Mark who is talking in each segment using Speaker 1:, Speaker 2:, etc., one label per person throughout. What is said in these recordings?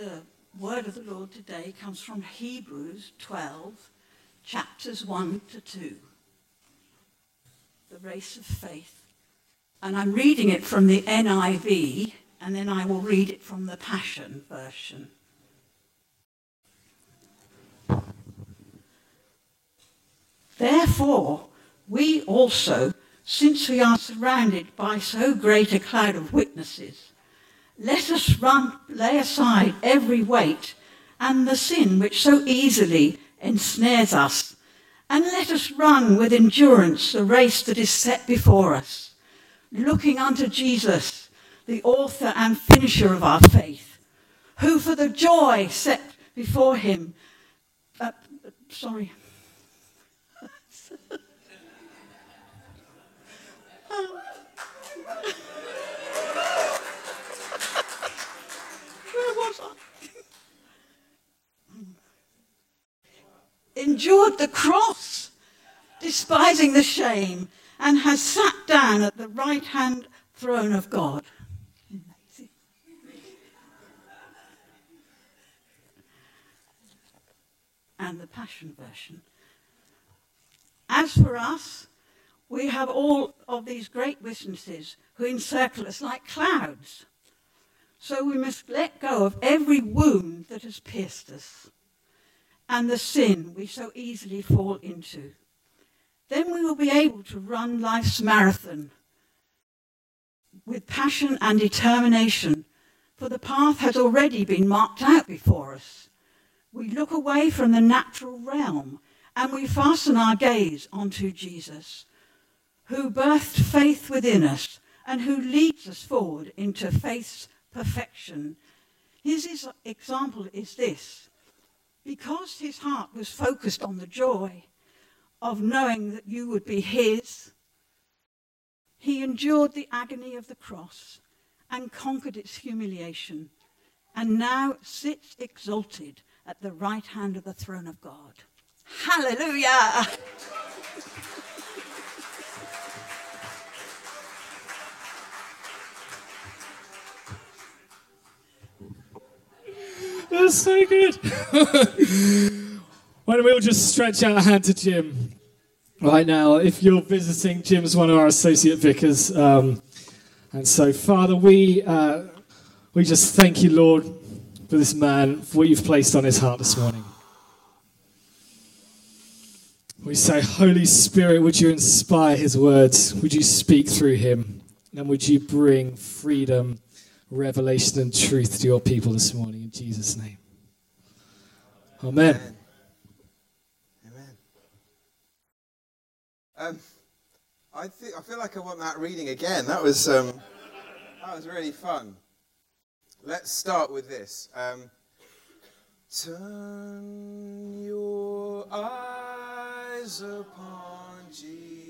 Speaker 1: the word of the Lord today comes from Hebrews 12, chapters 1 to 2. The race of faith. And I'm reading it from the NIV, and then I will read it from the Passion version. Therefore, we also, since we are surrounded by so great a cloud of witnesses, let us run, lay aside every weight and the sin which so easily ensnares us, and let us run with endurance the race that is set before us, looking unto Jesus, the author and finisher of our faith, who for the joy set before him, uh, sorry, endured the cross, despising the shame, and has sat down at the right hand throne of God. And the Passion Version. As for us, we have all of these great witnesses who encircle us like clouds. So we must let go of every wound that has pierced us and the sin we so easily fall into. Then we will be able to run life's marathon with passion and determination, for the path has already been marked out before us. We look away from the natural realm and we fasten our gaze onto Jesus, who birthed faith within us and who leads us forward into faith's perfection. His example is this because his heart was focused on the joy of knowing that you would be his, he endured the agony of the cross and conquered its humiliation, and now sits exalted at the right hand of the throne of God. Hallelujah!
Speaker 2: That's so good. Why don't we all just stretch out a hand to Jim right now? If you're visiting, Jim's one of our associate vicars. Um, and so, Father, we, uh, we just thank you, Lord, for this man, for what you've placed on his heart this morning. We say, Holy Spirit, would you inspire his words? Would you speak through him? And would you bring freedom revelation and truth to your people this morning in Jesus' name. Amen. Amen.
Speaker 3: Amen. Um, I, think, I feel like I want that reading again. That was, um, that was really fun. Let's start with this. Um, Turn your eyes upon Jesus.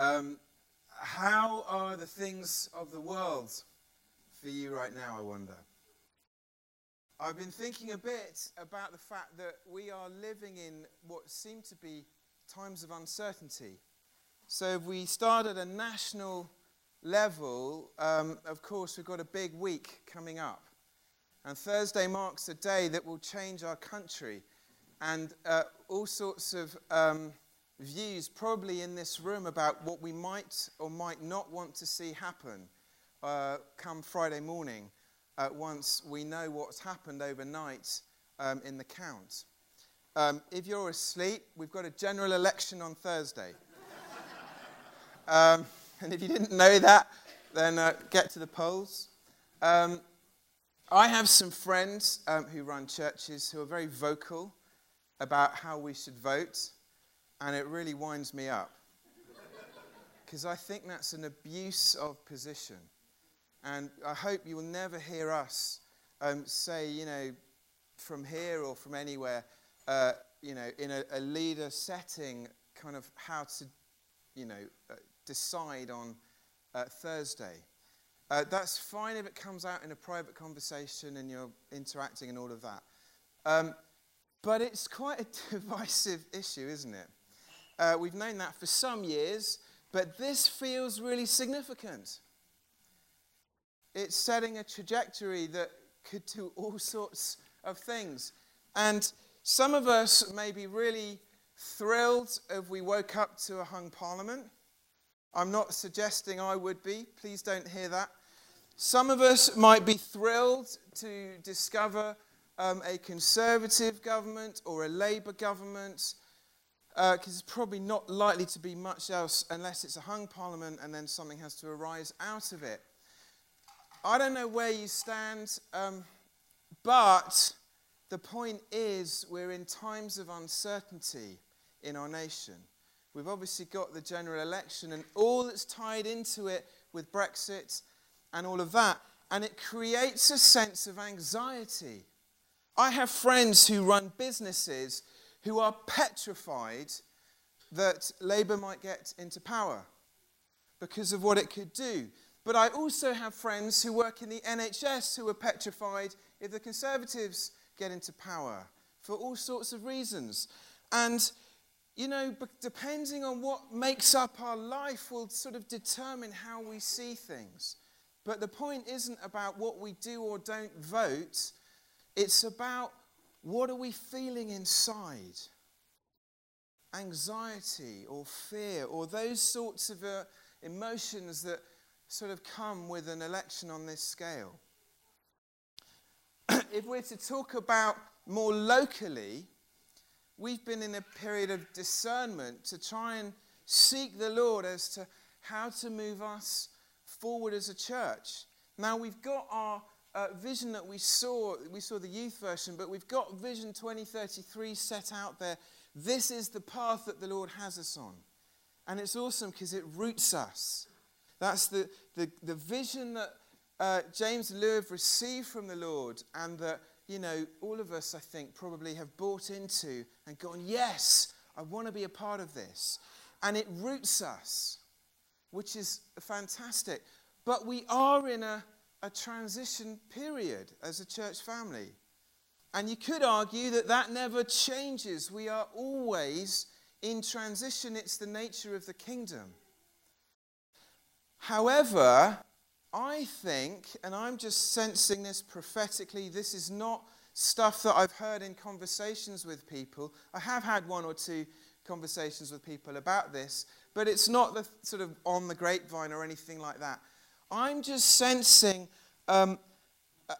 Speaker 3: Um, how are the things of the world for you right now, I wonder? I've been thinking a bit about the fact that we are living in what seem to be times of uncertainty. So, if we start at a national level, um, of course, we've got a big week coming up. And Thursday marks a day that will change our country. And uh, all sorts of um, views, probably in this room, about what we might or might not want to see happen uh, come Friday morning uh, once we know what's happened overnight um, in the count. Um, if you're asleep, we've got a general election on Thursday. um, and if you didn't know that, then uh, get to the polls. Um, I have some friends um, who run churches who are very vocal about how we should vote and it really winds me up. because I think that's an abuse of position. And I hope you will never hear us um, say, you know, from here or from anywhere, uh, you know, in a, a, leader setting, kind of how to, you know, uh, decide on uh, Thursday. Uh, that's fine if it comes out in a private conversation and you're interacting and all of that. Um, but it's quite a divisive issue, isn't it? Uh, we've known that for some years, but this feels really significant. It's setting a trajectory that could do all sorts of things. And some of us may be really thrilled if we woke up to a hung parliament. I'm not suggesting I would be. Please don't hear that. Some of us might be thrilled to discover um, a conservative government or a Labour government, because uh, probably not likely to be much else unless it's a hung parliament and then something has to arise out of it. I don't know where you stand, um, but the point is we're in times of uncertainty in our nation. We've obviously got the general election and all that's tied into it with Brexit and all of that. And it creates a sense of anxiety. I have friends who run businesses who are petrified that Labour might get into power because of what it could do. But I also have friends who work in the NHS who are petrified if the Conservatives get into power for all sorts of reasons. And, you know, depending on what makes up our life will sort of determine how we see things. But the point isn't about what we do or don't vote, it's about what are we feeling inside? Anxiety or fear or those sorts of uh, emotions that sort of come with an election on this scale. if we're to talk about more locally, we've been in a period of discernment to try and seek the Lord as to how to move us forward as a church. Now we've got our uh, vision that we saw, we saw the youth version, but we've got Vision 2033 set out there. This is the path that the Lord has us on. And it's awesome because it roots us. That's the, the, the vision that uh, James and Lou have received from the Lord, and that, you know, all of us, I think, probably have bought into and gone, yes, I want to be a part of this. And it roots us which is fantastic. But we are in a, a transition period as a church family. And you could argue that that never changes. We are always in transition, it's the nature of the kingdom. However, I think, and I'm just sensing this prophetically, this is not stuff that I've heard in conversations with people. I have had one or two conversations with people about this, but it's not the sort of on the grapevine or anything like that. I'm just sensing, um,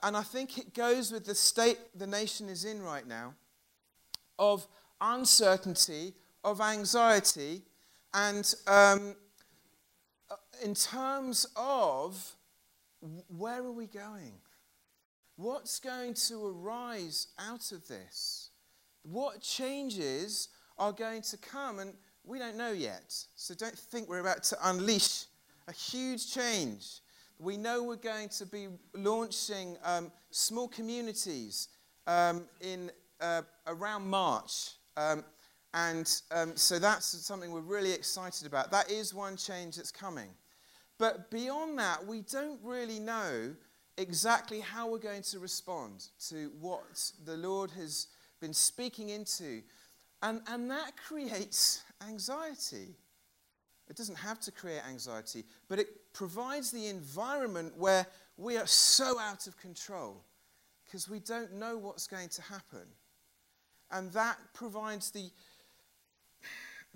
Speaker 3: and I think it goes with the state the nation is in right now, of uncertainty, of anxiety, and um, uh, in terms of where are we going? What's going to arise out of this? What changes are going to come? And we don't know yet. So don't think we're about to unleash a huge change. We know we're going to be launching um, small communities um, in uh, around March. Um, and um, so that's something we're really excited about. That is one change that's coming. But beyond that, we don't really know exactly how we're going to respond to what the Lord has been speaking into. And, and that creates anxiety. It doesn't have to create anxiety, but it provides the environment where we are so out of control because we don't know what's going to happen. And that provides the,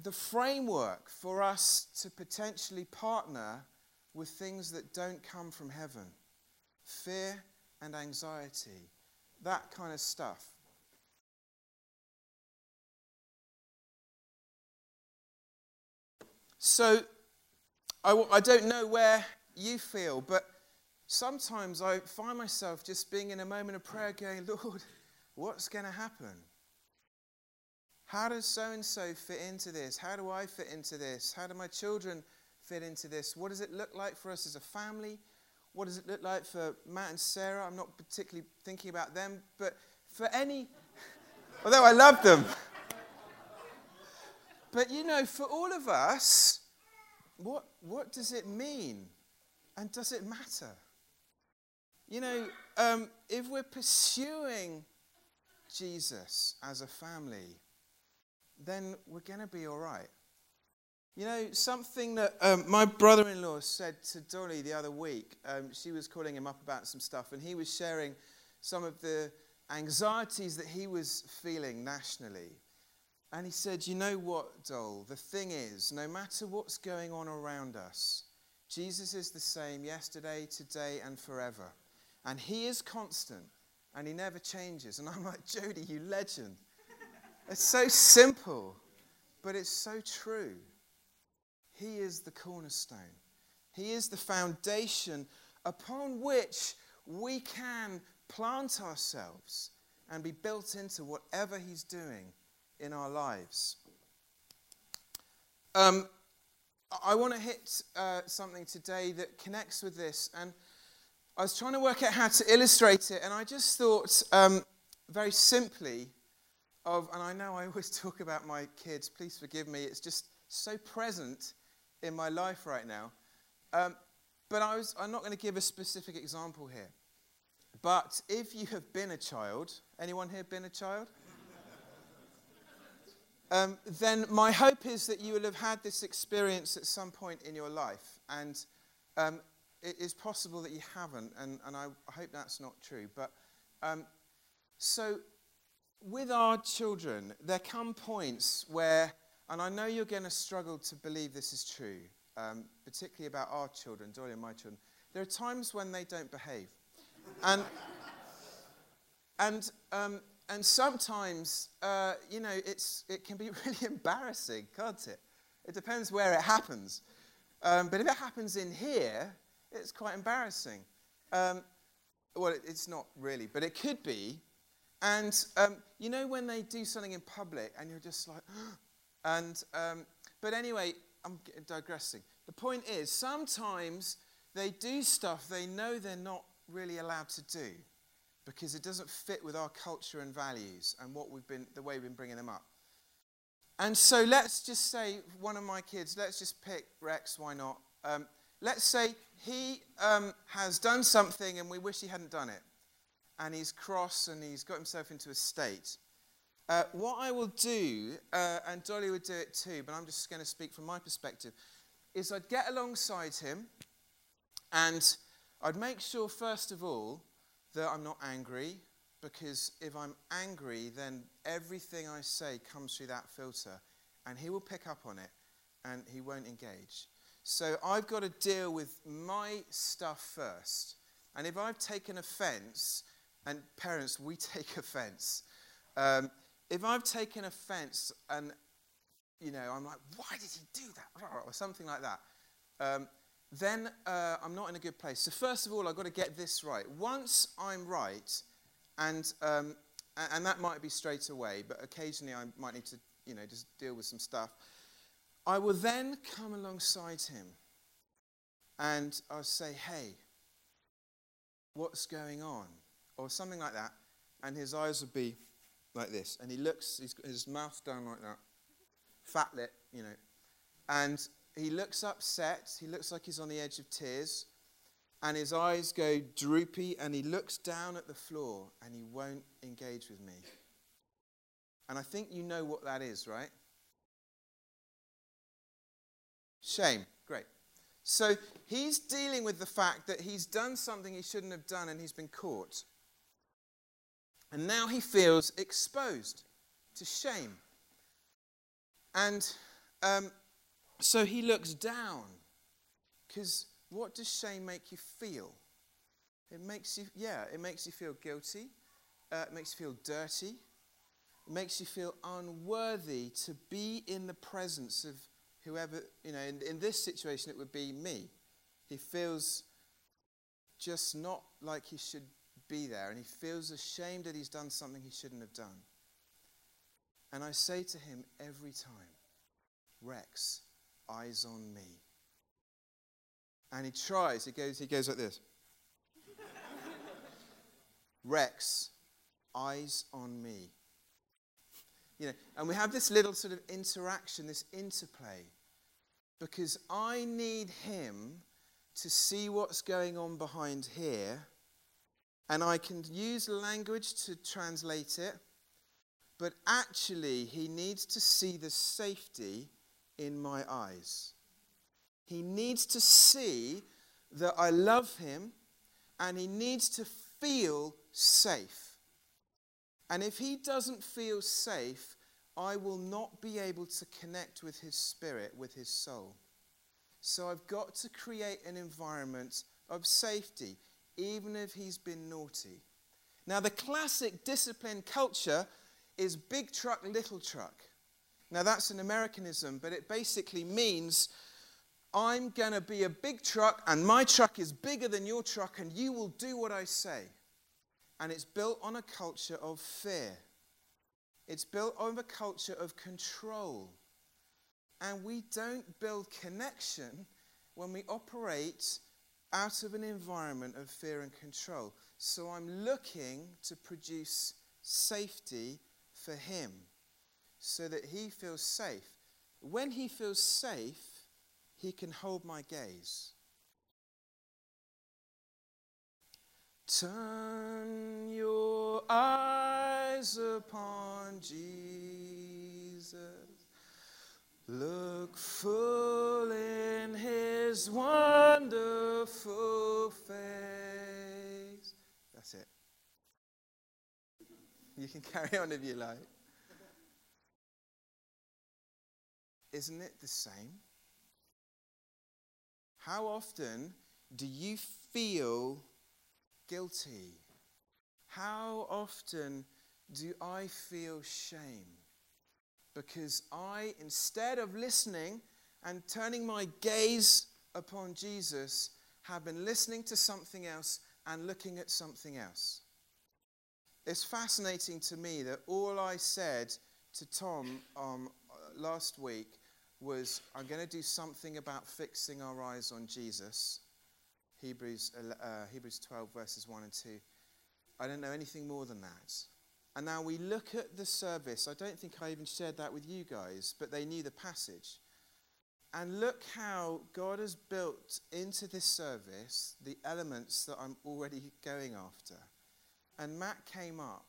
Speaker 3: the framework for us to potentially partner with things that don't come from heaven fear and anxiety, that kind of stuff. So I, I don't know where you feel, but sometimes I find myself just being in a moment of prayer going, Lord, what's going to happen? How does so and so fit into this? How do I fit into this? How do my children fit into this? What does it look like for us as a family? What does it look like for Matt and Sarah? I'm not particularly thinking about them, but for any, although I love them. But you know, for all of us, what, what does it mean? And does it matter? You know, um, if we're pursuing Jesus as a family, then we're going to be all right. You know, something that um, my brother in law said to Dolly the other week, um, she was calling him up about some stuff, and he was sharing some of the anxieties that he was feeling nationally. And he said, You know what, Dol? The thing is, no matter what's going on around us, Jesus is the same yesterday, today, and forever. And he is constant, and he never changes. And I'm like, Jody, you legend. It's so simple, but it's so true. He is the cornerstone, He is the foundation upon which we can plant ourselves and be built into whatever He's doing in our lives. Um, I want to hit uh, something today that connects with this, and I was trying to work out how to illustrate it, and I just thought um, very simply of, and I know I always talk about my kids, please forgive me, it's just so present in my life right now. Um, but I was, I'm not going to give a specific example here. But if you have been a child, anyone here been a child? Um, then my hope is that you will have had this experience at some point in your life. And um, it is possible that you haven't, and, and I, hope that's not true. But um, so with our children, there come points where and I know you're going to struggle to believe this is true, um, particularly about our children, Dolly and my children. There are times when they don't behave. And, and, um, and sometimes, uh, you know, it's, it can be really embarrassing, can't it? It depends where it happens. Um, but if it happens in here, it's quite embarrassing. Um, well, it's not really, but it could be. And um, you know when they do something in public and you're just like, and, um, but anyway, I'm digressing. The point is, sometimes they do stuff they know they're not really allowed to do because it doesn't fit with our culture and values and what we've been, the way we've been bringing them up. And so let's just say one of my kids, let's just pick Rex, why not? Um, let's say he um, has done something and we wish he hadn't done it. And he's cross and he's got himself into a state. Uh, what I will do, uh, and Dolly would do it too, but I'm just going to speak from my perspective, is I'd get alongside him and I'd make sure, first of all, that I'm not angry, because if I'm angry, then everything I say comes through that filter, and he will pick up on it and he won't engage. So I've got to deal with my stuff first. And if I've taken offense, and parents, we take offense. Um, if I've taken offense and, you know, I'm like, why did he do that? Or something like that, um, then uh, I'm not in a good place. So, first of all, I've got to get this right. Once I'm right, and, um, and that might be straight away, but occasionally I might need to, you know, just deal with some stuff. I will then come alongside him and I'll say, hey, what's going on? Or something like that. And his eyes will be, like this, and he looks, he's got his mouth down like that, fat lip, you know, and he looks upset, he looks like he's on the edge of tears, and his eyes go droopy, and he looks down at the floor, and he won't engage with me. And I think you know what that is, right? Shame. Great. So he's dealing with the fact that he's done something he shouldn't have done and he's been caught. And now he feels exposed to shame. And um, so he looks down. Because what does shame make you feel? It makes you, yeah, it makes you feel guilty. Uh, it makes you feel dirty. It makes you feel unworthy to be in the presence of whoever, you know, in, in this situation, it would be me. He feels just not like he should be there and he feels ashamed that he's done something he shouldn't have done. And I say to him every time, Rex, eyes on me. And he tries, he goes, he goes like this. Rex, eyes on me. You know, and we have this little sort of interaction, this interplay, because I need him to see what's going on behind here, and I can use language to translate it, but actually, he needs to see the safety in my eyes. He needs to see that I love him, and he needs to feel safe. And if he doesn't feel safe, I will not be able to connect with his spirit, with his soul. So I've got to create an environment of safety, even if he's been naughty. Now, the classic discipline culture is big truck, little truck. Now, that's an Americanism, but it basically means I'm going to be a big truck, and my truck is bigger than your truck, and you will do what I say. And it's built on a culture of fear, it's built on a culture of control. And we don't build connection when we operate out of an environment of fear and control. So I'm looking to produce safety for him so that he feels safe. When he feels safe, he can hold my gaze. Turn your eyes upon Jesus. Look full in his wonderful face. That's it. You can carry on if you like. Isn't it the same? How often do you feel guilty? How often do I feel shame? Because I, instead of listening and turning my gaze upon Jesus, have been listening to something else and looking at something else. It's fascinating to me that all I said to Tom um, last week was I'm going to do something about fixing our eyes on Jesus. Hebrews, uh, Hebrews 12, verses 1 and 2. I don't know anything more than that. And now we look at the service. I don't think I even shared that with you guys, but they knew the passage. And look how God has built into this service the elements that I'm already going after. And Matt came up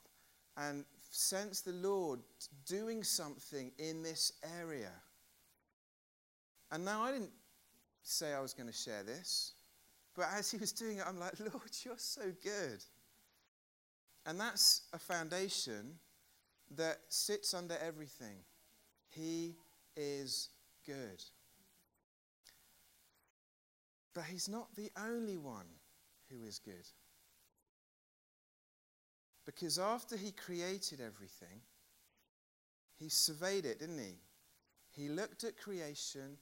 Speaker 3: and sensed the Lord doing something in this area. And now I didn't say I was going to share this, but as he was doing it, I'm like, Lord, you're so good. And that's a foundation that sits under everything. He is good. But he's not the only one who is good. Because after he created everything, he surveyed it, didn't he? He looked at creation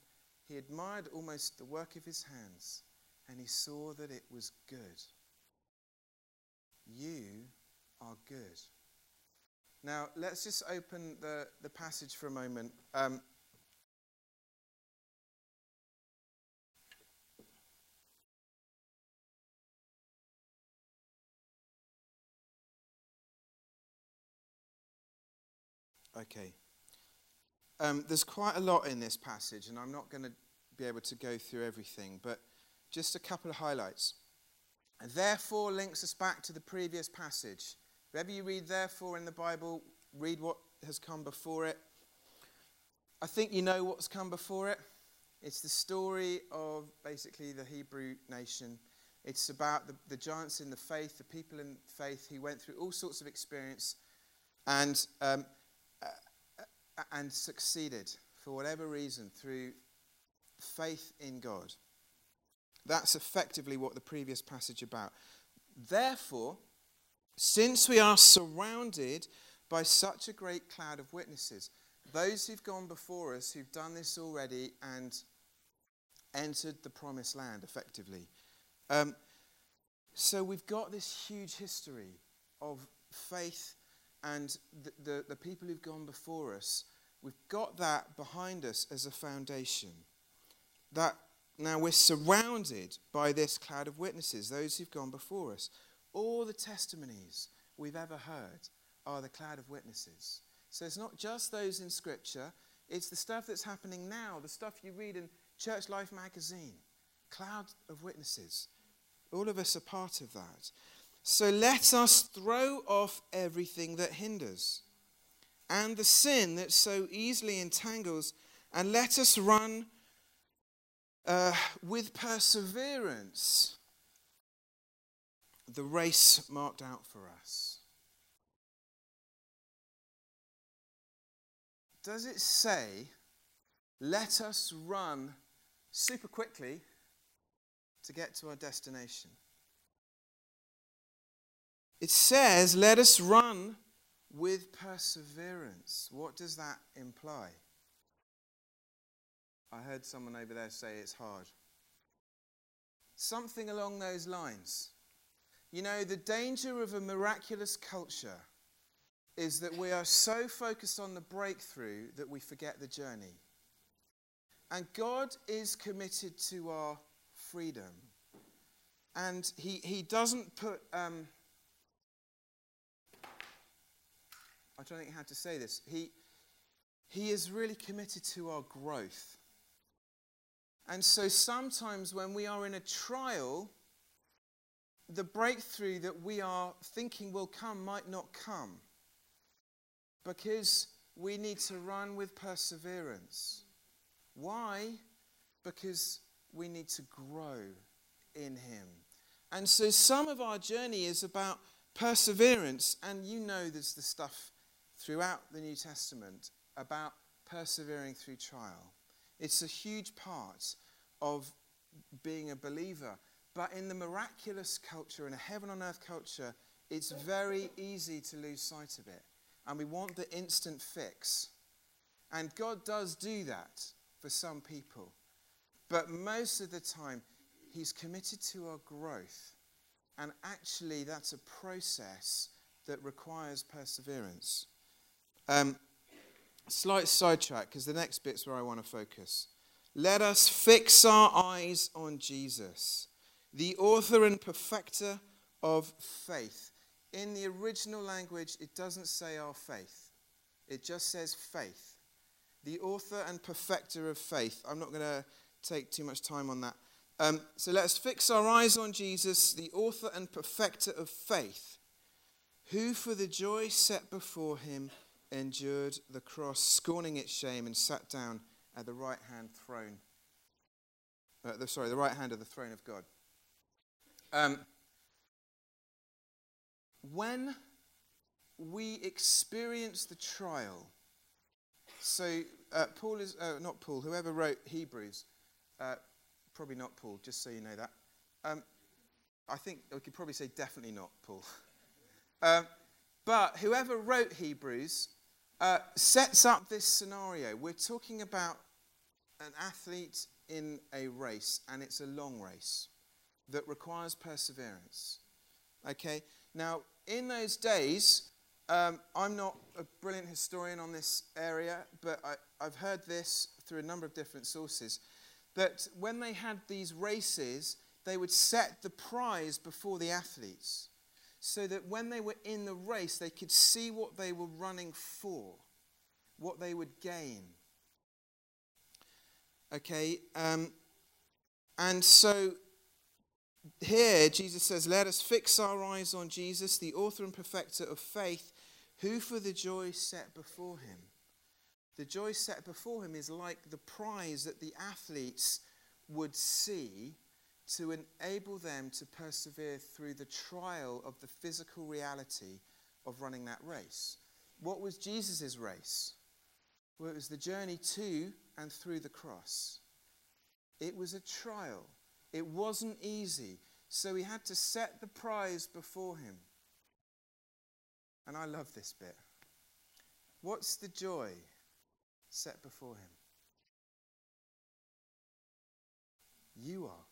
Speaker 3: he admired almost the work of his hands, and he saw that it was good. You are good. Now, let's just open the, the passage for a moment. Um, okay. Um, there's quite a lot in this passage, and I'm not going to be able to go through everything, but just a couple of highlights. Therefore links us back to the previous passage. Wherever you read therefore in the Bible, read what has come before it. I think you know what's come before it. It's the story of basically the Hebrew nation. It's about the, the giants in the faith, the people in faith who went through all sorts of experience. And um, and succeeded for whatever reason through faith in God. That's effectively what the previous passage about. Therefore, since we are surrounded by such a great cloud of witnesses, those who've gone before us, who've done this already and entered the promised land effectively. Um, so we've got this huge history of faith and the, the, the people who've gone before us, we've got that behind us as a foundation. That Now we're surrounded by this cloud of witnesses, those who've gone before us. All the testimonies we've ever heard are the cloud of witnesses. So it's not just those in Scripture, it's the stuff that's happening now, the stuff you read in Church Life magazine. Cloud of witnesses. All of us are part of that. So let us throw off everything that hinders and the sin that so easily entangles, and let us run uh, with perseverance the race marked out for us. Does it say, let us run super quickly to get to our destination? It says, let us run with perseverance. What does that imply? I heard someone over there say it's hard. Something along those lines. You know, the danger of a miraculous culture is that we are so focused on the breakthrough that we forget the journey. And God is committed to our freedom. And He, he doesn't put. Um, I don't think how to say this. He, he is really committed to our growth. And so sometimes when we are in a trial, the breakthrough that we are thinking will come might not come because we need to run with perseverance. Why? Because we need to grow in Him. And so some of our journey is about perseverance, and you know there's the stuff throughout the New Testament about persevering through trial. It's a huge part of being a believer. But in the miraculous culture, in a heaven on earth culture, it's very easy to lose sight of it. And we want the instant fix. And God does do that for some people. But most of the time, He's committed to our growth. And actually, that's a process that requires perseverance. Um, slight sidetrack, because the next bit's where I want to focus. Let us fix our eyes on Jesus, the author and perfecter of faith. In the original language, it doesn't say our faith, it just says faith. The author and perfecter of faith. I'm not going to take too much time on that. Um, so let's fix our eyes on Jesus, the author and perfecter of faith, who for the joy set before him endured the cross, scorning its shame, and sat down at the right hand throne. Uh, the, sorry, the right hand of the throne of God. Um, when we experience the trial, so uh, Paul is, uh, not Paul, whoever wrote Hebrews, uh, probably not Paul, just so you know that. Um, I think we could probably say definitely not Paul. um, but whoever wrote Hebrews uh, sets up this scenario. We're talking about an athlete in a race, and it's a long race that requires perseverance. Okay? Now, in those days, um, I'm not a brilliant historian on this area, but I, I've heard this through a number of different sources that when they had these races, they would set the prize before the athletes so that when they were in the race, they could see what they were running for, what they would gain. Okay, um, and so here Jesus says, Let us fix our eyes on Jesus, the author and perfecter of faith, who for the joy set before him. The joy set before him is like the prize that the athletes would see to enable them to persevere through the trial of the physical reality of running that race. What was Jesus' race? Well, it was the journey to and through the cross. It was a trial, it wasn't easy. So he had to set the prize before him. And I love this bit. What's the joy set before him? You are.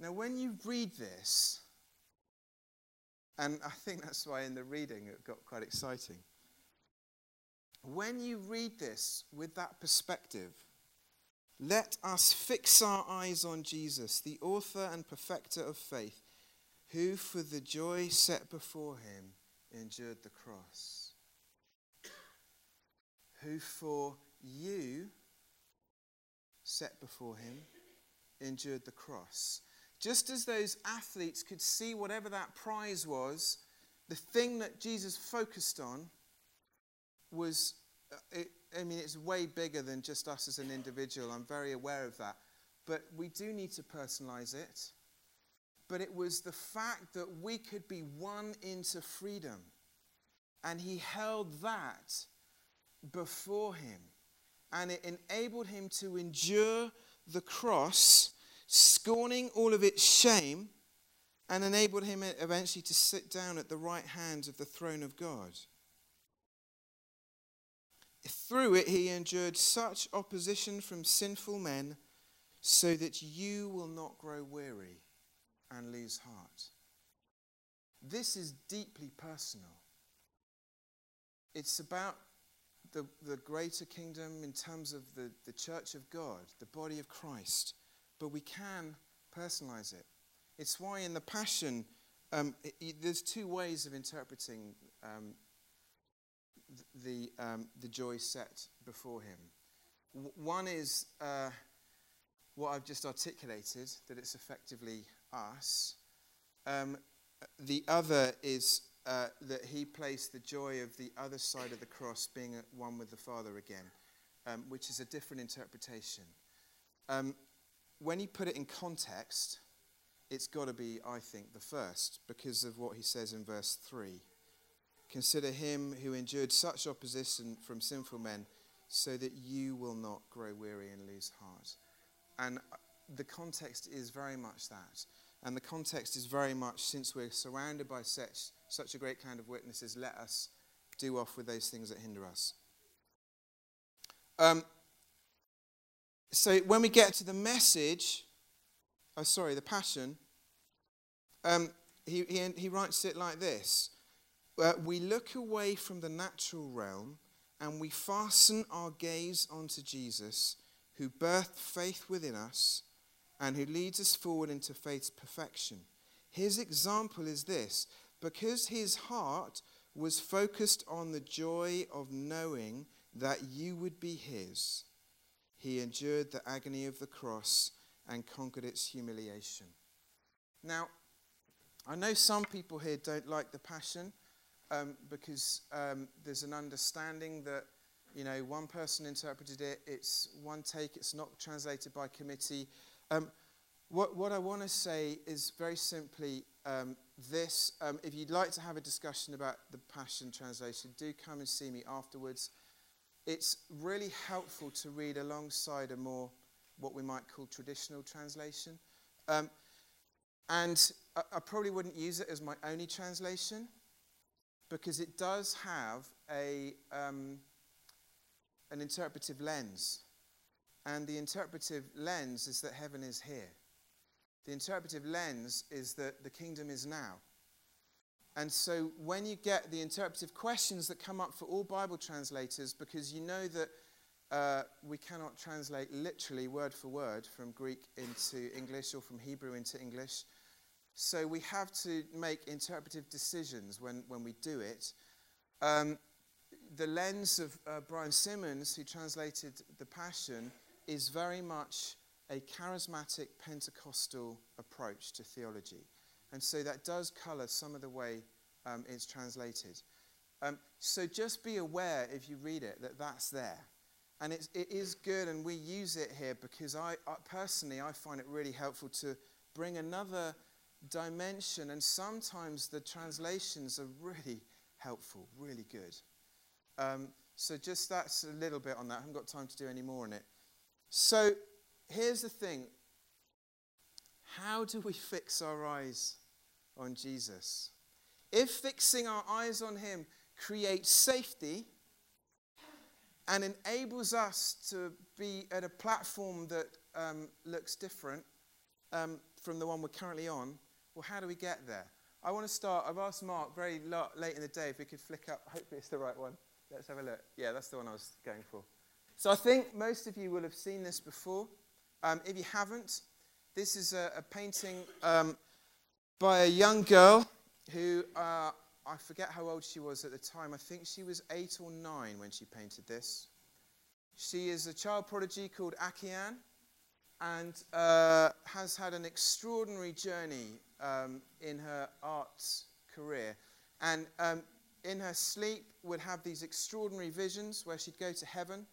Speaker 3: Now, when you read this, and I think that's why in the reading it got quite exciting. When you read this with that perspective, Let us fix our eyes on Jesus, the author and perfecter of faith, who for the joy set before him endured the cross. Who for you set before him endured the cross. Just as those athletes could see whatever that prize was, the thing that Jesus focused on was uh, it, I mean, it's way bigger than just us as an individual. I'm very aware of that. But we do need to personalize it. But it was the fact that we could be won into freedom. And he held that before him. And it enabled him to endure the cross, scorning all of its shame, and enabled him eventually to sit down at the right hand of the throne of God. Through it, he endured such opposition from sinful men so that you will not grow weary and lose heart. This is deeply personal. It's about the, the greater kingdom in terms of the, the church of God, the body of Christ, but we can personalize it. It's why in the Passion, um, it, it, there's two ways of interpreting um, the, um, the joy set before him. W- one is uh, what I've just articulated, that it's effectively us. Um, the other is uh, that he placed the joy of the other side of the cross being one with the Father again, um, which is a different interpretation. When you put it in context, it's got to be, I think, the first because of what he says in verse 3. Consider him who endured such opposition from sinful men, so that you will not grow weary and lose heart. And uh, the context is very much that. And the context is very much since we're surrounded by such, such a great kind of witnesses, let us do off with those things that hinder us. Um, so when we get to the message, oh, sorry, the passion, um, he, he, he writes it like this uh, we look away from the natural realm and we fasten our gaze onto Jesus, who birthed faith within us and who leads us forward into faith's perfection. His example is this because his heart was focused on the joy of knowing that you would be his, he endured the agony of the cross and conquered its humiliation. Now, I know some people here don't like the passion um, because um, there's an understanding that you know one person interpreted it. It's one take. It's not translated by committee. Um, what, what I want to say is very simply um, this. Um, if you'd like to have a discussion about the Passion Translation, do come and see me afterwards. It's really helpful to read alongside a more what we might call traditional translation. Um, and I, I probably wouldn't use it as my only translation because it does have a, um, an interpretive lens. And the interpretive lens is that heaven is here. The interpretive lens is that the kingdom is now. And so when you get the interpretive questions that come up for all Bible translators, because you know that uh, we cannot translate literally word for word from Greek into English or from Hebrew into English, so we have to make interpretive decisions when, when we do it. Um, the lens of uh, Brian Simmons, who translated The Passion, is very much a charismatic Pentecostal approach to theology. And so that does colour some of the way um, it's translated. Um, so just be aware if you read it that that's there. And it's, it is good, and we use it here because I, I personally I find it really helpful to bring another dimension, and sometimes the translations are really helpful, really good. Um, so, just that's a little bit on that. I haven't got time to do any more on it. So, here's the thing how do we fix our eyes on Jesus? If fixing our eyes on Him creates safety and enables us to be at a platform that um, looks different um, from the one we're currently on, well, how do we get there? I want to start. I've asked Mark very late in the day if we could flick up. Hopefully, it's the right one. Let's have a look. Yeah, that's the one I was going for. So I think most of you will have seen this before. Um, if you haven't, this is a, a painting um, by a young girl who, uh, I forget how old she was at the time. I think she was eight or nine when she painted this. She is a child prodigy called Akiane and uh, has had an extraordinary journey um, in her arts career. And um, in her sleep, would have these extraordinary visions where she'd go to heaven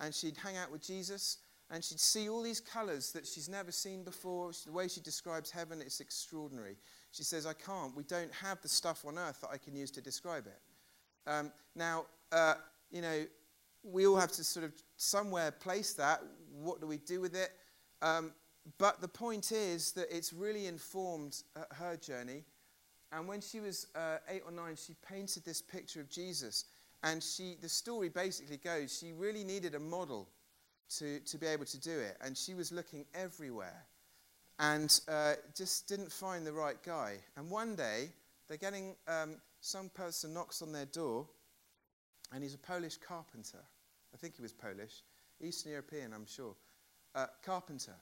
Speaker 3: and she'd hang out with Jesus and she'd see all these colors that she's never seen before. The way she describes heaven, it's extraordinary. She says, I can't. We don't have the stuff on earth that I can use to describe it. Um, now, uh, you know, we all have to sort of somewhere place that. What do we do with it? Um, but the point is that it's really informed uh, her journey. And when she was uh, eight or nine, she painted this picture of Jesus. And she, the story basically goes, she really needed a model to, to be able to do it. And she was looking everywhere and uh, just didn't find the right guy. And one day, they're getting, um, some person knocks on their door, and he's a Polish carpenter. I think he was Polish, Eastern European, I'm sure. Uh, carpenter.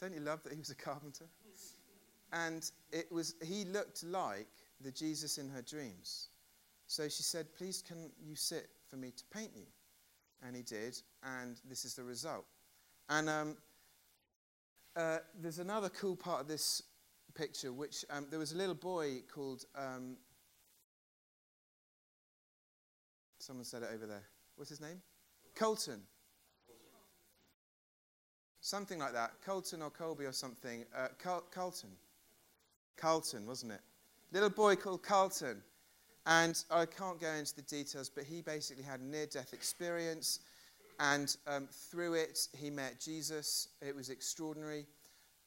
Speaker 3: Don't you love that he was a carpenter? And it was, he looked like the Jesus in her dreams. So she said, Please, can you sit for me to paint you? And he did, and this is the result. And um, uh, there's another cool part of this picture, which um, there was a little boy called. Um, someone said it over there. What's his name? Colton. Something like that. Colton or Colby or something. Uh, Carlton. Carlton, wasn't it? Little boy called Carlton. And I can't go into the details, but he basically had a near death experience. And um, through it, he met Jesus. It was extraordinary.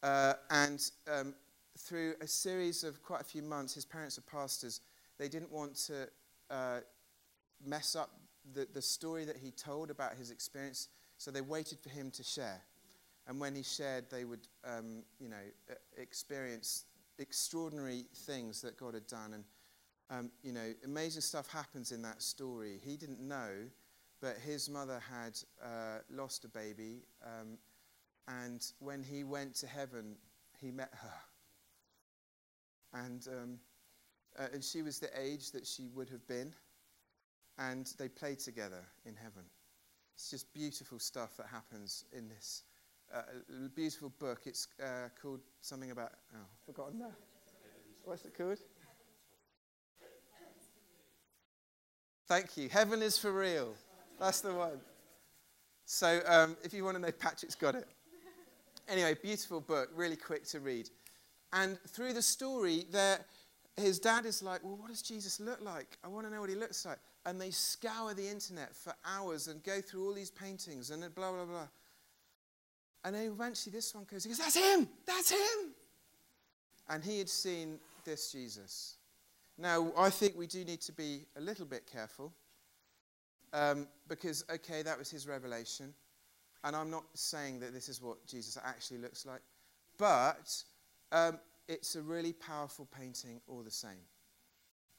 Speaker 3: Uh, and um, through a series of quite a few months, his parents are pastors. They didn't want to uh, mess up the, the story that he told about his experience, so they waited for him to share. And when he shared, they would, um, you know, experience extraordinary things that God had done. And, um, you know, amazing stuff happens in that story. He didn't know, but his mother had uh, lost a baby. Um, and when he went to heaven, he met her. And, um, uh, and she was the age that she would have been. And they played together in heaven. It's just beautiful stuff that happens in this uh, beautiful book. It's uh, called something about, oh, I've forgotten now. What's it called? Thank you. Heaven is for real. That's the one. So um, if you want to know, Patrick's got it. Anyway, beautiful book, really quick to read. And through the story, there, his dad is like, Well, what does Jesus look like? I want to know what he looks like. And they scour the internet for hours and go through all these paintings and blah, blah, blah. And then eventually this one goes, he goes, That's him! That's him! And he had seen this Jesus. Now, I think we do need to be a little bit careful um, because, okay, that was his revelation. And I'm not saying that this is what Jesus actually looks like, but um, it's a really powerful painting all the same.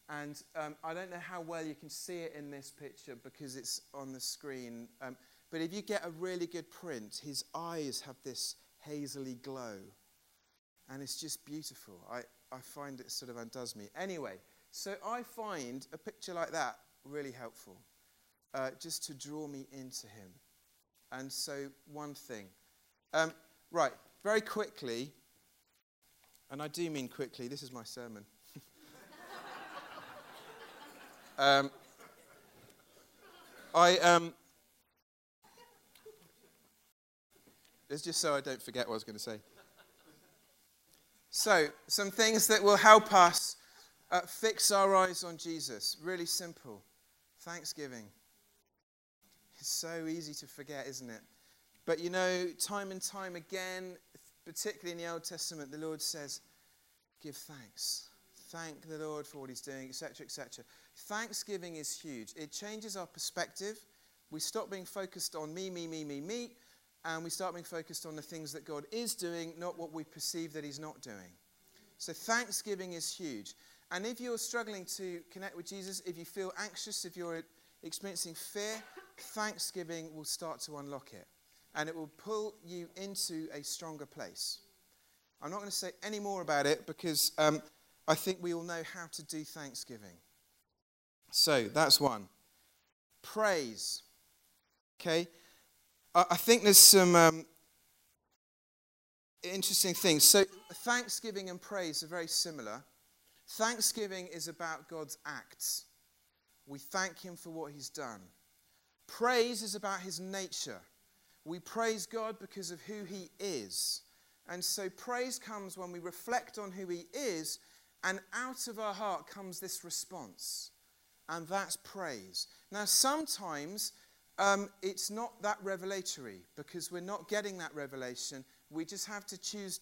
Speaker 3: And um, I don't know how well you can see it in this picture because it's on the screen. Um, but if you get a really good print, his eyes have this hazily glow. And it's just beautiful. I, I find it sort of undoes me. Anyway, so I find a picture like that really helpful, uh, just to draw me into him. And so, one thing. Um, right, very quickly, and I do mean quickly, this is my sermon. um, I, um, It's just so I don't forget what I was going to say. So, some things that will help us uh, fix our eyes on Jesus. Really simple. Thanksgiving. It's so easy to forget, isn't it? But you know, time and time again, particularly in the Old Testament, the Lord says, Give thanks. Thank the Lord for what He's doing, etc., etc. Thanksgiving is huge. It changes our perspective. We stop being focused on me, me, me, me, me, and we start being focused on the things that God is doing, not what we perceive that He's not doing. So, thanksgiving is huge. And if you're struggling to connect with Jesus, if you feel anxious, if you're experiencing fear, thanksgiving will start to unlock it and it will pull you into a stronger place. I'm not going to say any more about it because um, I think we all know how to do thanksgiving. So that's one. Praise. Okay? I, think there's some um, interesting things. So, thanksgiving and praise are very similar. Thanksgiving is about God's acts, we thank Him for what He's done. Praise is about His nature. We praise God because of who He is. And so, praise comes when we reflect on who He is, and out of our heart comes this response. And that's praise. Now, sometimes um, it's not that revelatory because we're not getting that revelation. We just have to choose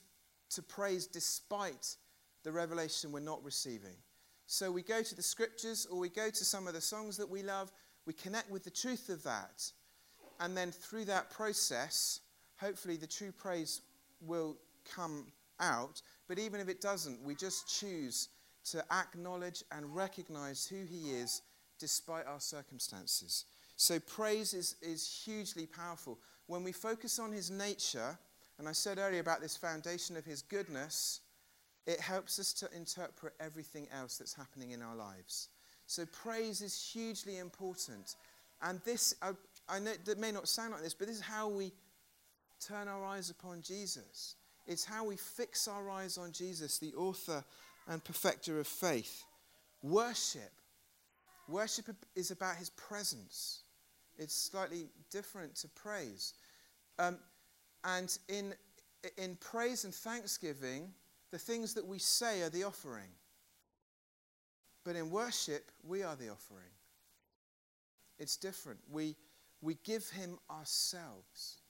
Speaker 3: to praise despite the revelation we're not receiving. So we go to the scriptures or we go to some of the songs that we love, we connect with the truth of that, and then through that process, hopefully the true praise will come out. But even if it doesn't, we just choose to acknowledge and recognize who He is despite our circumstances. So praise is, is hugely powerful. When we focus on His nature, and I said earlier about this foundation of His goodness, it helps us to interpret everything else that's happening in our lives. So praise is hugely important. And this, I, I know that may not sound like this, but this is how we turn our eyes upon Jesus. It's how we fix our eyes on Jesus, the author and perfecter of faith. Worship. Worship is about his presence. It's slightly different to praise. Um, and in, in praise and thanksgiving, the things that we say are the offering. But in worship, we are the offering. It's different. We, we give him ourselves.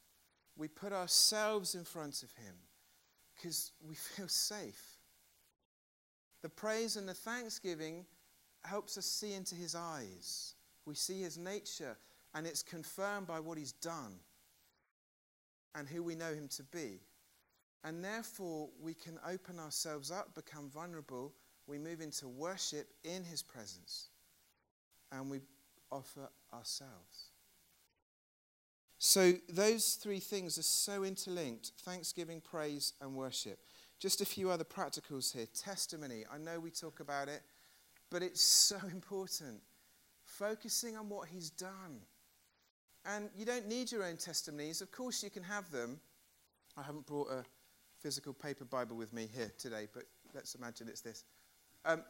Speaker 3: We put ourselves in front of him because we feel safe. The praise and the thanksgiving helps us see into his eyes. We see his nature, and it's confirmed by what he's done and who we know him to be. And therefore, we can open ourselves up, become vulnerable. We move into worship in his presence, and we offer ourselves. So, those three things are so interlinked thanksgiving, praise, and worship. Just a few other practicals here. Testimony. I know we talk about it, but it's so important. Focusing on what he's done. And you don't need your own testimonies. Of course, you can have them. I haven't brought a physical paper Bible with me here today, but let's imagine it's this. Um,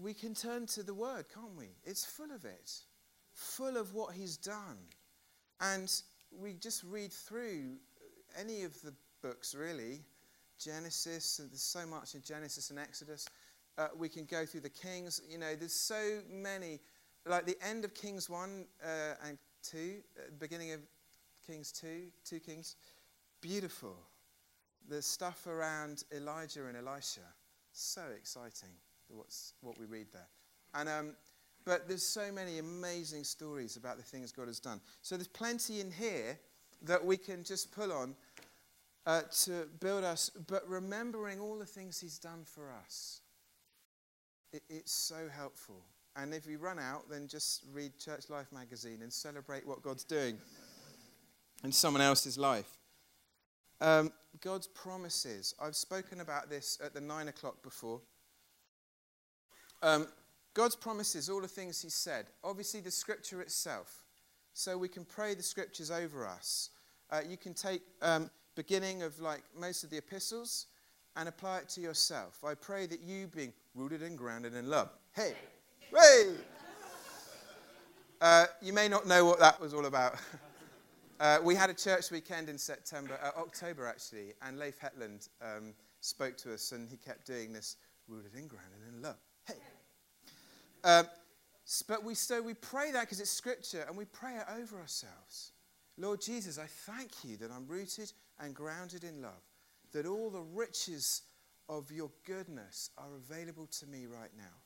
Speaker 3: we can turn to the Word, can't we? It's full of it, full of what He's done. And we just read through any of the books, really. Genesis, there's so much in Genesis and Exodus. Uh, we can go through the Kings. You know, there's so many. Like the end of Kings 1 uh, and 2, uh, beginning of Kings 2, 2 Kings. Beautiful. The stuff around Elijah and Elisha. So exciting, what's, what we read there. And um, but there's so many amazing stories about the things God has done. So there's plenty in here that we can just pull on uh, to build us, but remembering all the things He's done for us. It, it's so helpful. And if we run out, then just read Church Life magazine and celebrate what God's doing in someone else's life. Um, God's promises. I've spoken about this at the nine o'clock before. Um, God's promises, all the things He said. Obviously, the scripture itself. So we can pray the scriptures over us. Uh, you can take um, beginning of like most of the epistles and apply it to yourself. I pray that you, being rooted and grounded in love. Hey, hey. Uh, you may not know what that was all about. uh, we had a church weekend in September, uh, October actually, and Leif Hetland um, spoke to us, and he kept doing this rooted and grounded in love. Hey. Um, but we, so we pray that because it's scripture and we pray it over ourselves. Lord Jesus, I thank you that I'm rooted and grounded in love, that all the riches of your goodness are available to me right now.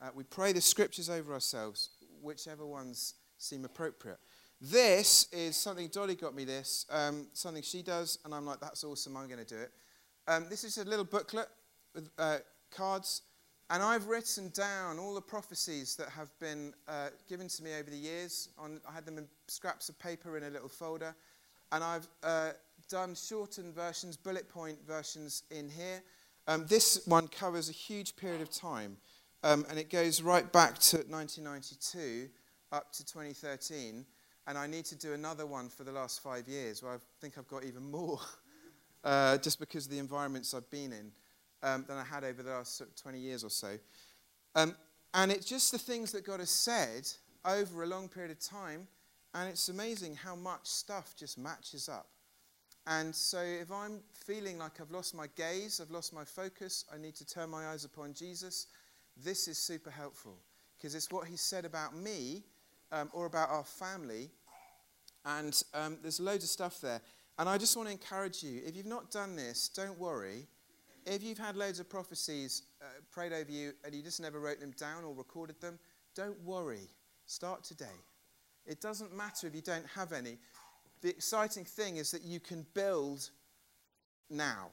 Speaker 3: Uh, we pray the scriptures over ourselves, whichever ones seem appropriate. This is something Dolly got me this, um, something she does, and I'm like, that's awesome, I'm going to do it. Um, this is a little booklet with uh, cards And I've written down all the prophecies that have been uh, given to me over the years. On, I had them in scraps of paper in a little folder. And I've uh, done shortened versions, bullet point versions in here. Um, this one covers a huge period of time. Um, and it goes right back to 1992 up to 2013. And I need to do another one for the last five years where I think I've got even more, uh, just because of the environments I've been in um, than I had over the last 20 years or so. Um, and it's just the things that God has said over a long period of time. And it's amazing how much stuff just matches up. And so if I'm feeling like I've lost my gaze, I've lost my focus, I need to turn my eyes upon Jesus, this is super helpful because it's what he said about me um, or about our family. And um, there's loads of stuff there. And I just want to encourage you if you've not done this, don't worry if you've had loads of prophecies uh, prayed over you and you just never wrote them down or recorded them, don't worry. Start today. It doesn't matter if you don't have any. The exciting thing is that you can build now.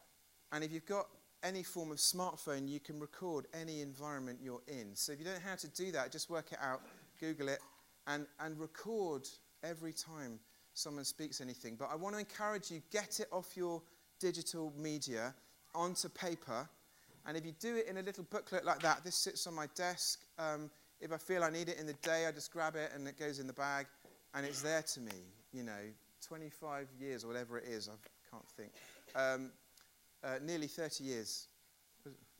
Speaker 3: And if you've got any form of smartphone, you can record any environment you're in. So if you don't know how to do that, just work it out, Google it, and, and record every time someone speaks anything. But I want to encourage you get it off your digital media onto paper. And if you do it in a little booklet like that, this sits on my desk. Um, if I feel I need it in the day, I just grab it and it goes in the bag and it's there to me. You know, 25 years or whatever it is, I can't think. Um, uh, nearly 30 years.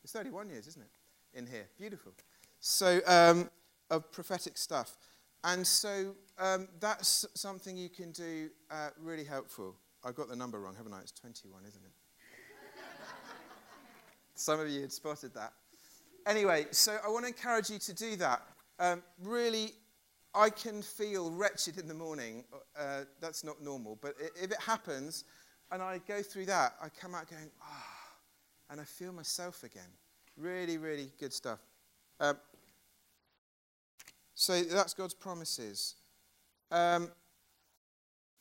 Speaker 3: It's 31 years, isn't it? In here. Beautiful. So, um, of prophetic stuff. And so um, that's something you can do uh, really helpful. I got the number wrong, haven't I? It's 21, isn't it? Some of you had spotted that. Anyway, so I want to encourage you to do that. Um, really, I can feel wretched in the morning. Uh, that's not normal. But if it happens and I go through that, I come out going, ah, oh, and I feel myself again. Really, really good stuff. Um, so that's God's promises. Um,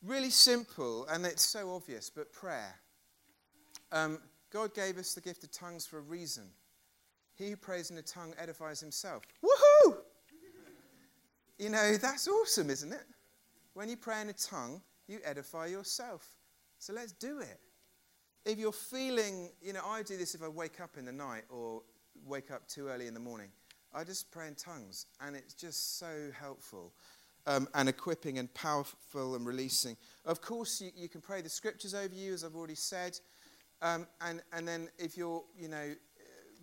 Speaker 3: really simple, and it's so obvious, but prayer. Um, God gave us the gift of tongues for a reason. He who prays in a tongue edifies himself. Woohoo! You know, that's awesome, isn't it? When you pray in a tongue, you edify yourself. So let's do it. If you're feeling, you know, I do this if I wake up in the night or wake up too early in the morning. I just pray in tongues, and it's just so helpful um, and equipping and powerful and releasing. Of course, you, you can pray the scriptures over you, as I've already said. Um, and, and then if you're, you know,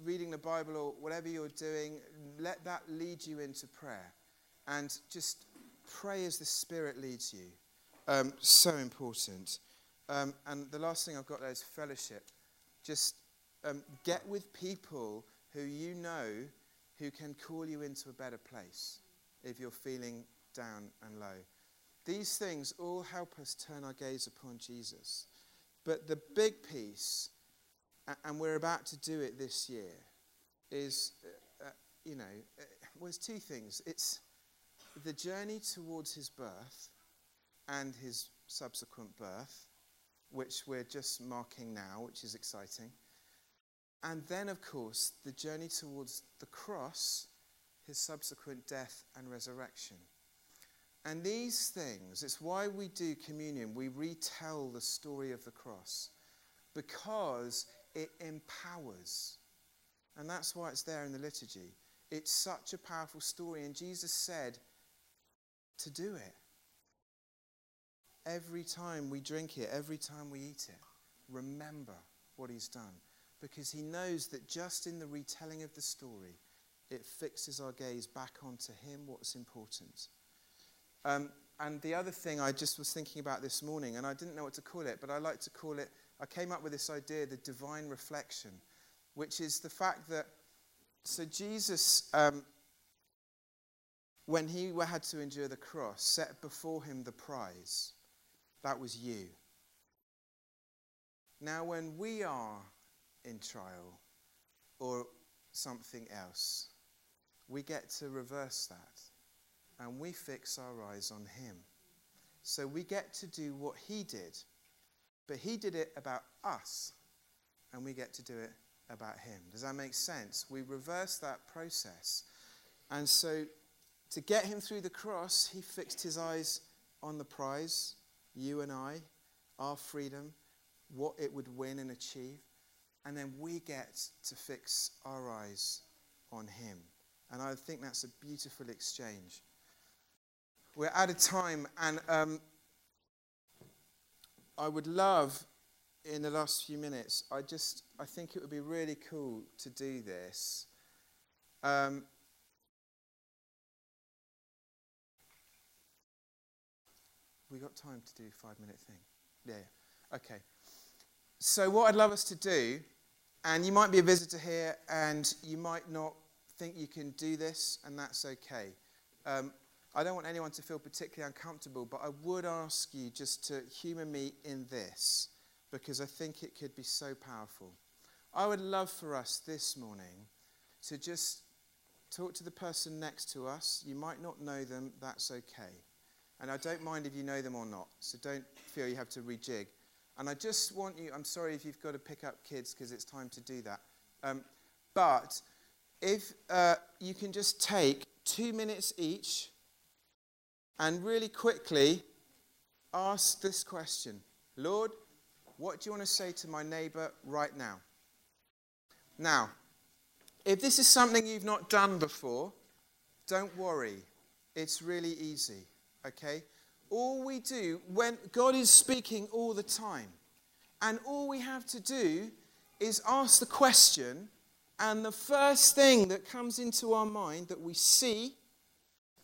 Speaker 3: reading the Bible or whatever you're doing, let that lead you into prayer. And just pray as the Spirit leads you. Um, so important. Um, and the last thing I've got there is fellowship. Just um, get with people who you know who can call you into a better place if you're feeling down and low. These things all help us turn our gaze upon Jesus. But the big piece, and we're about to do it this year, is, uh, uh, you know, uh, was two things. It's the journey towards his birth and his subsequent birth, which we're just marking now, which is exciting. And then, of course, the journey towards the cross, his subsequent death and resurrection. And these things, it's why we do communion. We retell the story of the cross because it empowers. And that's why it's there in the liturgy. It's such a powerful story. And Jesus said to do it. Every time we drink it, every time we eat it, remember what he's done. Because he knows that just in the retelling of the story, it fixes our gaze back onto him, what's important. Um, and the other thing I just was thinking about this morning, and I didn't know what to call it, but I like to call it, I came up with this idea, the divine reflection, which is the fact that, so Jesus, um, when he had to endure the cross, set before him the prize. That was you. Now, when we are in trial or something else, we get to reverse that and we fix our eyes on Him. So we get to do what He did, but He did it about us, and we get to do it about Him. Does that make sense? We reverse that process. And so, to get Him through the cross, He fixed His eyes on the prize, you and I, our freedom, what it would win and achieve. And then we get to fix our eyes on Him. And I think that's a beautiful exchange. We're at a time, and um, I would love in the last few minutes, I just I think it would be really cool to do this. Um, we got time to do a five minute thing. Yeah. Okay. So what I'd love us to do, and you might be a visitor here, and you might not think you can do this, and that's okay. Um, I don't want anyone to feel particularly uncomfortable, but I would ask you just to humour me in this because I think it could be so powerful. I would love for us this morning to just talk to the person next to us. You might not know them, that's okay. And I don't mind if you know them or not, so don't feel you have to rejig. And I just want you, I'm sorry if you've got to pick up kids because it's time to do that. Um, but if uh, you can just take two minutes each and really quickly ask this question Lord, what do you want to say to my neighbor right now? Now, if this is something you've not done before, don't worry. It's really easy, okay? All we do when God is speaking all the time, and all we have to do is ask the question, and the first thing that comes into our mind that we see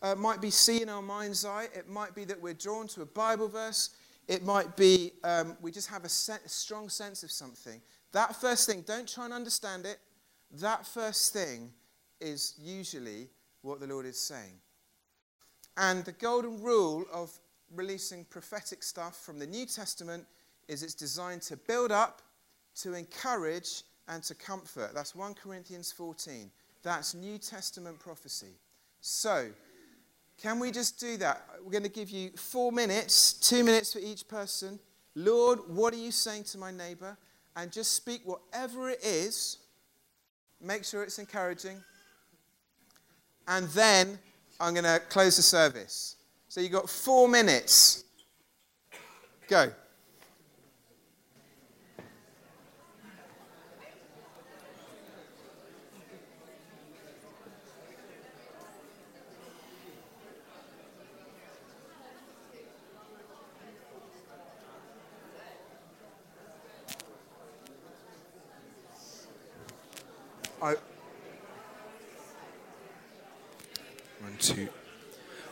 Speaker 3: uh, might be see in our mind's eye, it might be that we're drawn to a Bible verse, it might be um, we just have a, a strong sense of something. That first thing, don't try and understand it. That first thing is usually what the Lord is saying. And the golden rule of releasing prophetic stuff from the New Testament is it's designed to build up, to encourage, and to comfort. That's 1 Corinthians 14. That's New Testament prophecy. So, can we just do that? We're going to give you four minutes, two minutes for each person. Lord, what are you saying to my neighbor? And just speak whatever it is. Make sure it's encouraging. And then I'm going to close the service. So you've got four minutes. Go.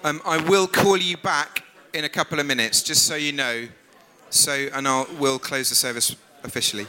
Speaker 3: Um, I will call you back in a couple of minutes, just so you know. So, and I'll we'll close the service officially.